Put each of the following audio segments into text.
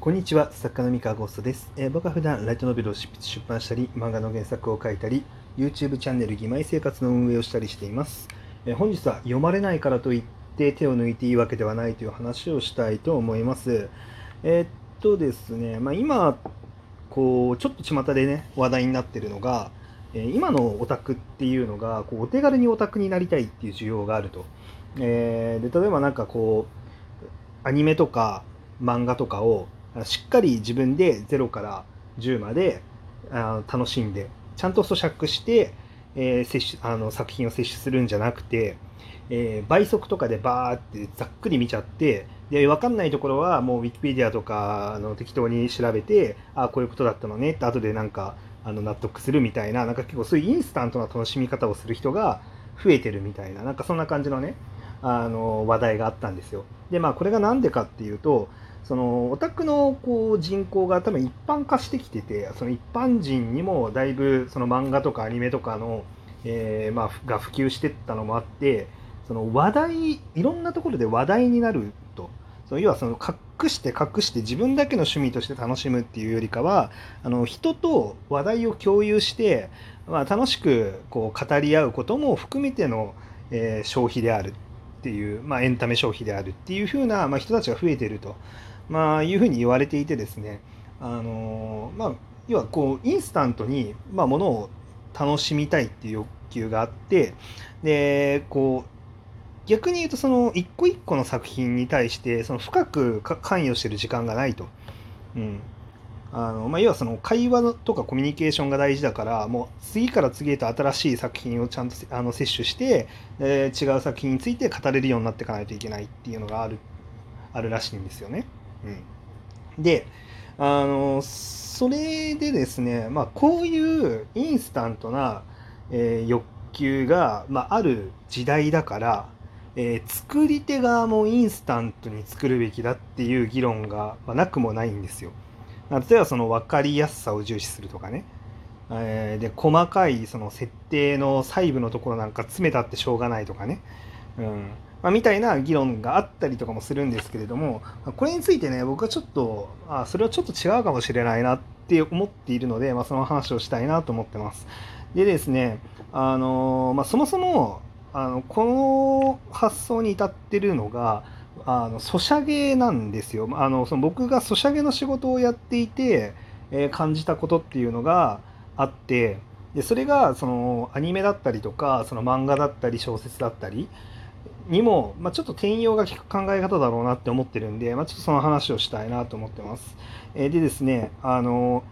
こんにちは、作家の三河ゴーストです、えー僕は普段ライトノベルを出版したり、漫画の原作を書いたり、YouTube チャンネル義妹生活の運営をしたりしています。えー本日は読まれないからといって手を抜いていいわけではないという話をしたいと思います。えーっとですね、まあ、今、こう、ちょっと巷でね、話題になっているのが、えー今のオタクっていうのがこうお手軽にオタクになりたいっていう需要があると。えーで例えばなんかこうアニメとか漫画とかをしっかり自分で0から10まであ楽しんでちゃんと咀嚼して、えー摂取あの作品を摂取するんじゃなくて、えー倍速とかでバーってざっくり見ちゃってで分かんないところはもうウィキペディアとかあの適当に調べてあこういうことだったのねって後でなんかあの納得するみたいななんか結構そういうインスタントな楽しみ方をする人が増えてるみたいななんかそんな感じのねあの話題があったんですよ。でまあこれが何でかっていうとそのオタクのこう人口が多分一般化してきててその一般人にもだいぶその漫画とかアニメとかの、えーまあ、が普及してったのもあってその話題いろんなところで話題になると。その要はその隠して隠して自分だけの趣味として楽しむっていうよりかはあの人と話題を共有して、まあ、楽しくこう語り合うことも含めての、えー消費であるっていう、まあ、エンタメ消費であるっていう風な、まあ、人たちが増えてると、まあ、いうふうに言われていてですねあのーまあ要はこうインスタントに、まあ、ものを楽しみたいっていう欲求があってでこう逆に言うとその一個一個の作品に対してその深く関与してる時間がないと。うんあのまあ、要はその会話とかコミュニケーションが大事だからもう次から次へと新しい作品をちゃんとあの摂取して、えー違う作品について語れるようになっていかないといけないっていうのがあるあるらしいんですよね。うん、であのそれでですね、まあ、こういうインスタントな、えー欲求が、まあ、ある時代だから、えー作り手側もインスタントに作るべきだっていう議論が、まあなくもないんですよ。例えばその分かりやすさを重視するとかね。えーで細かいその設定の細部のところなんか詰めたってしょうがないとかね。うんまあ、みたいな議論があったりとかもするんですけれどもこれについてね僕はちょっとあそれはちょっと違うかもしれないなって思っているので、まあ、その話をしたいなと思ってます。でですねあの、まあ、そもそもあのこの発想に至ってるのがあのソシャゲなんですよあのその僕がソシャゲの仕事をやっていて、えー感じたことっていうのがあってでそれがそのアニメだったりとかその漫画だったり小説だったりにも、まあ、ちょっと転用が効く考え方だろうなって思ってるんで、まあ、ちょっとその話をしたいなと思ってます。えーでですねあの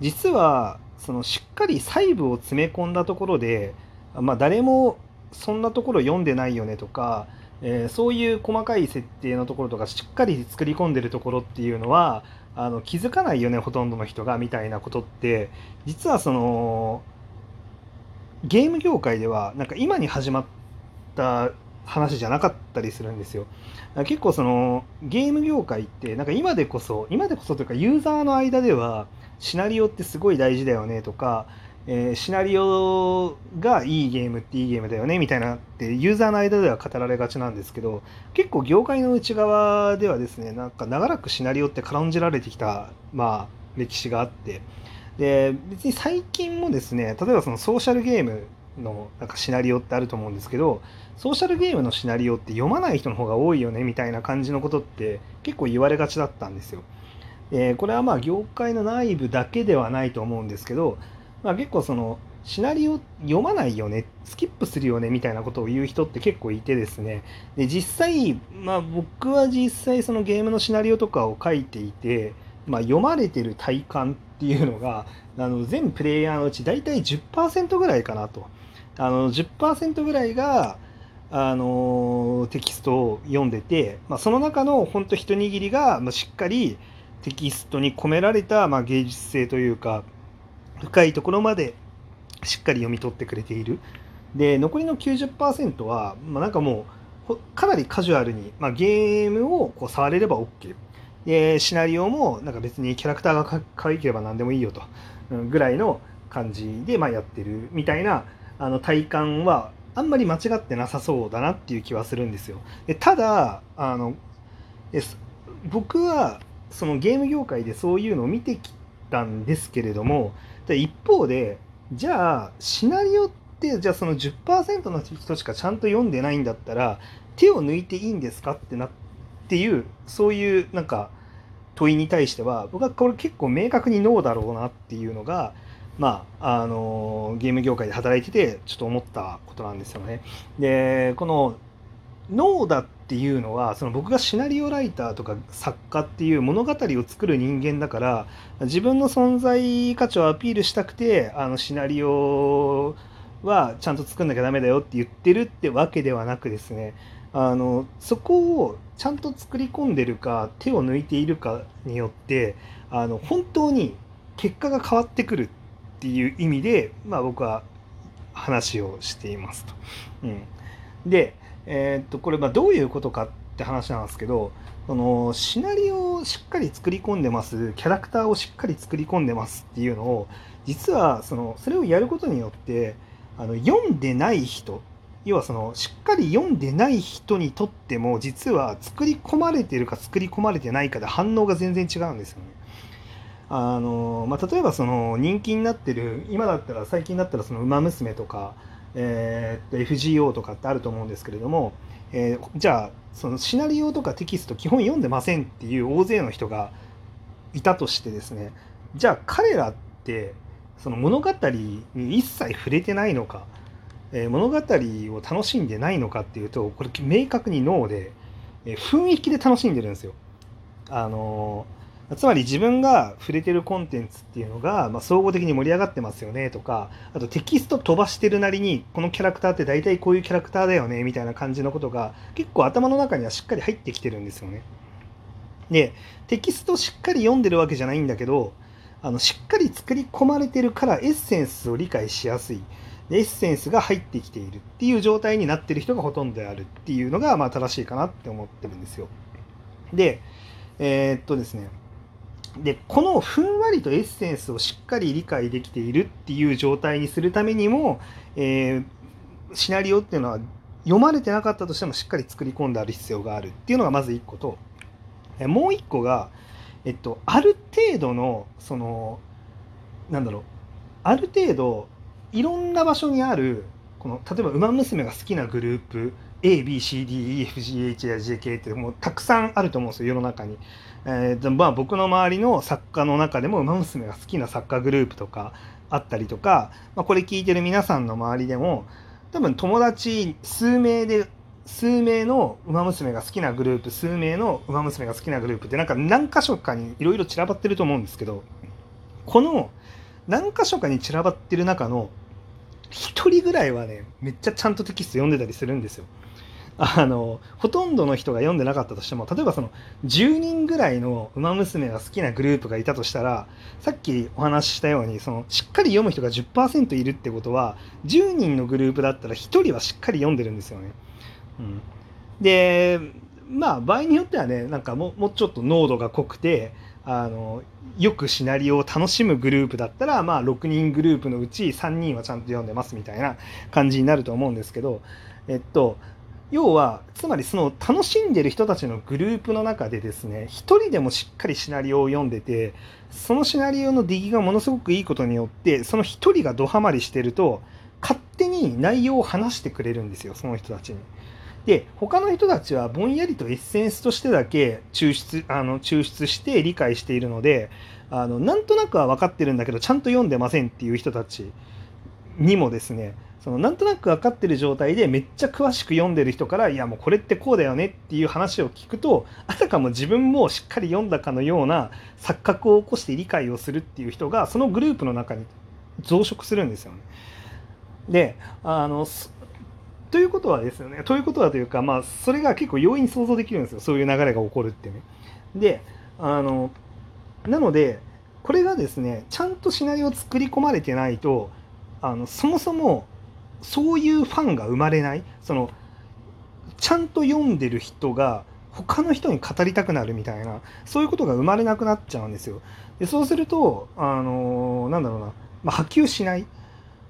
実はそのしっかり細部を詰め込んだところで、まあ、誰もそんなところ読んでないよねとか、えーそういう細かい設定のところとかしっかり作り込んでるところっていうのはあの気づかないよねほとんどの人がみたいなことって実はそのゲーム業界ではなんか今に始まった話じゃなかったりするんですよ。結構そのゲーム業界ってなんか今でこそ今でこそというかユーザーの間ではシナリオってすごい大事だよねとか、えーシナリオがいいゲームっていいゲームだよねみたいなってユーザーの間では語られがちなんですけど結構業界の内側ではですねなんか長らくシナリオって軽んじられてきたまあ歴史があってで別に最近もですね例えばそのソーシャルゲームのなんかシナリオってあると思うんですけどソーシャルゲームのシナリオって読まない人の方が多いよねみたいな感じのことって結構言われがちだったんですよ。でこれはまあ業界の内部だけではないと思うんですけど、まあ、結構そのシナリオ読まないよねスキップするよねみたいなことを言う人って結構いてですねで実際、まあ、僕は実際そのゲームのシナリオとかを書いていて、まあ、読まれてる体感っていうのがあの全プレイヤーのうち大体10%ぐらいかなと。あの10%ぐらいがあのテキストを読んでて、まあ、その中の本当一握りが、まあ、しっかりテキストに込められた、まあ、芸術性というか深いところまでしっかり読み取ってくれている。で残りの90%は、まあ、なんかもうかなりカジュアルに、まあ、ゲームをこう触れれば OK でシナリオもなんか別にキャラクターがか可愛ければ何でもいいよとうんぐらいの感じで、まあ、やってるみたいなあの体感はあんまり間違ってなさそうだなっていう気はするんですよ。でただあの僕はそのゲーム業界でそういうのを見てきたんですけれども一方でじゃあシナリオってじゃあその10%の人しかちゃんと読んでないんだったら手を抜いていいんですかってなっていうそういうなんか問いに対しては僕はこれ結構明確にノーだろうなっていうのがまああのゲーム業界で働いててちょっと思ったことなんですよね。でこのノーだっていうのはその僕がシナリオライターとか作家っていう物語を作る人間だから自分の存在価値をアピールしたくてあのシナリオはちゃんと作んなきゃダメだよって言ってるってわけではなくですねあのそこをちゃんと作り込んでるか手を抜いているかによってあの本当に結果が変わってくるっていう意味で、まあ、僕は話をしていますと。うん、で、えー、っとこれまどういうことかって話なんですけどそのシナリオをしっかり作り込んでますキャラクターをしっかり作り込んでますっていうのを実はそのそれをやることによってあの読んでない人要はそのしっかり読んでない人にとっても実は作り込まれてるか作り込まれてないかで反応が全然違うんですよね。あのまあ、例えばその人気になってる今だったら最近だったらその「ウマ娘」とか、えー、FGO とかってあると思うんですけれども、えー、じゃあそのシナリオとかテキスト基本読んでませんっていう大勢の人がいたとしてですねじゃあ彼らってその物語に一切触れてないのかえー、物語を楽しんでないのかっていうとこれ明確にノーで、えー、雰囲気で楽しんでるんですよ。あのー、つまり自分が触れてるコンテンツっていうのが、まあ、総合的に盛り上がってますよねとかあとテキスト飛ばしてるなりにこのキャラクターって大体こういうキャラクターだよねみたいな感じのことが結構頭の中にはしっかり入ってきてるんですよね。でテキストしっかり読んでるわけじゃないんだけどあのしっかり作り込まれてるからエッセンスを理解しやすい。エッセンスが入ってきているっていう状態になってる人がほとんどであるっていうのがまあ正しいかなって思ってるんですよ。で、えー、っとですね。で、このふんわりとエッセンスをしっかり理解できているっていう状態にするためにも、えー、シナリオっていうのは読まれてなかったとしてもしっかり作り込んである必要があるっていうのがまず1個と、もう1個が、えっと、ある程度の、その、なんだろう、ある程度、いろんな場所にあるこの例えば「ウマ娘」が好きなグループ ABCDEFGHIJK ってもうたくさんあると思うんですよ世の中に。えー、まあ僕の周りの作家の中でも「ウマ娘」が好きな作家グループとかあったりとか、まあ、これ聞いてる皆さんの周りでも多分友達数名で数名の「ウマ娘」が好きなグループ数名の「ウマ娘」が好きなグループってなんか何箇所かにいろいろ散らばってると思うんですけどこの何箇所かに散らばってる中の1人ぐらいはねめっちゃちゃんとテキスト読んでたりするんですよ。あのほとんどの人が読んでなかったとしても例えばその10人ぐらいの「ウマ娘」が好きなグループがいたとしたらさっきお話ししたようにそのしっかり読む人が10%いるってことは10人のグループだったら1人はしっかり読んでるんですよね。うん、でまあ場合によってはねなんかももうちょっと濃度が濃くてあのよくシナリオを楽しむグループだったら、まあ、6人グループのうち3人はちゃんと読んでますみたいな感じになると思うんですけど、えっと、要はつまりその楽しんでる人たちのグループの中でですね一人でもしっかりシナリオを読んでてそのシナリオの出来がものすごくいいことによってその一人がドハマりしてると勝手に内容を話してくれるんですよその人たちに。で他の人たちはぼんやりとエッセンスとしてだけ抽出あの抽出して理解しているのであのなんとなくは分かってるんだけどちゃんと読んでませんっていう人たちにもですねそのなんとなく分かってる状態でめっちゃ詳しく読んでる人からいやもうこれってこうだよねっていう話を聞くとあたかも自分もしっかり読んだかのような錯覚を起こして理解をするっていう人がそのグループの中に増殖するんですよね。であのということはですよね、ということはというか、まあ、それが結構容易に想像できるんですよ、そういう流れが起こるってね。で、あの、なので、これがですね、ちゃんとシナリオを作り込まれてないと、あのそもそもそういうファンが生まれない、その、ちゃんと読んでる人が他の人に語りたくなるみたいな、そういうことが生まれなくなっちゃうんですよ。でそうすると、あの、なんだろうな、まあ、波及しない。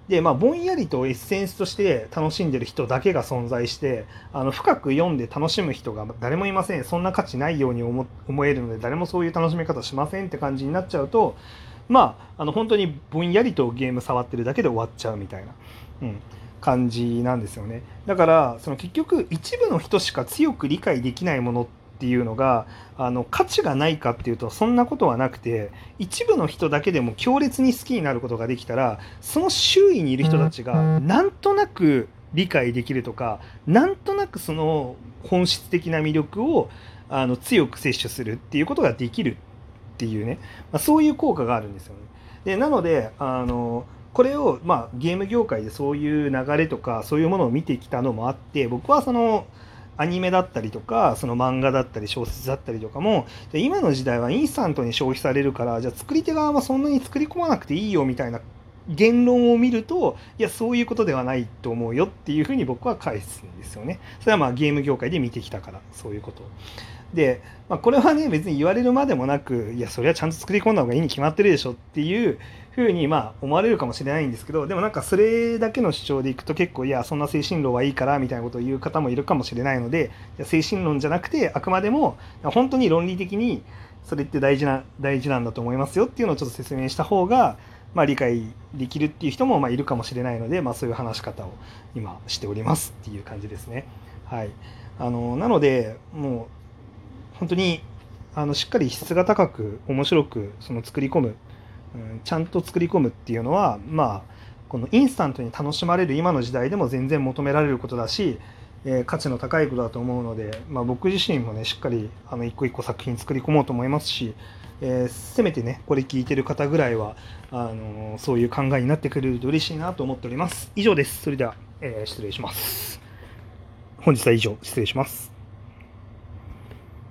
でまあぼんやりとエッセンスとして楽しんでる人だけが存在してあの深く読んで楽しむ人が誰もいませんそんな価値ないように思思えるので誰もそういう楽しみ方しませんって感じになっちゃうとまああの本当にぼんやりとゲーム触ってるだけで終わっちゃうみたいな。うん感じなんですよね。だからその結局一部の人しか強く理解できないものっていうのがあの価値がないかっていうとそんなことはなくて一部の人だけでも強烈に好きになることができたらその周囲にいる人たちがなんとなく理解できるとかなんとなくその本質的な魅力をあの強く摂取するっていうことができるっていうね、まあ、そういう効果があるんですよね。でなのであのこれを、まあ、ゲーム業界でそういう流れとかそういうものを見てきたのもあって僕はそのアニメだったりとかその漫画だったり小説だったりとかも今の時代はインスタントに消費されるからじゃあ作り手側はそんなに作り込まなくていいよみたいな言論を見るといやそういうことではないと思うよっていうふうに僕は返すんですよね。それはまあゲーム業界で見てきたからそういうことで、まあ、これはね別に言われるまでもなくいやそれはちゃんと作り込んだ方がいいに決まってるでしょっていうふうにまあ思われるかもしれないんですけどでもなんかそれだけの主張でいくと結構いやそんな精神論はいいからみたいなことを言う方もいるかもしれないので精神論じゃなくてあくまでも本当に論理的にそれって大事な大事なんだと思いますよっていうのをちょっと説明した方がまあ、理解できるっていう人もまあいるかもしれないので、まあ、そういう話し方を今しておりますっていう感じですね。はい、あのなのでもう本当にあのしっかり質が高く面白くその作り込むうん、ちゃんと作り込むっていうのはまあこのインスタントに楽しまれる今の時代でも全然求められることだし、えー、価値の高いことだと思うので、まあ、僕自身もねしっかりあの一個一個作品作り込もうと思いますし、えー、せめてねこれ聞いてる方ぐらいはあのー、そういう考えになってくれると嬉しいなと思っております。以上です。それでは、え失礼します。本日は以上。失礼します。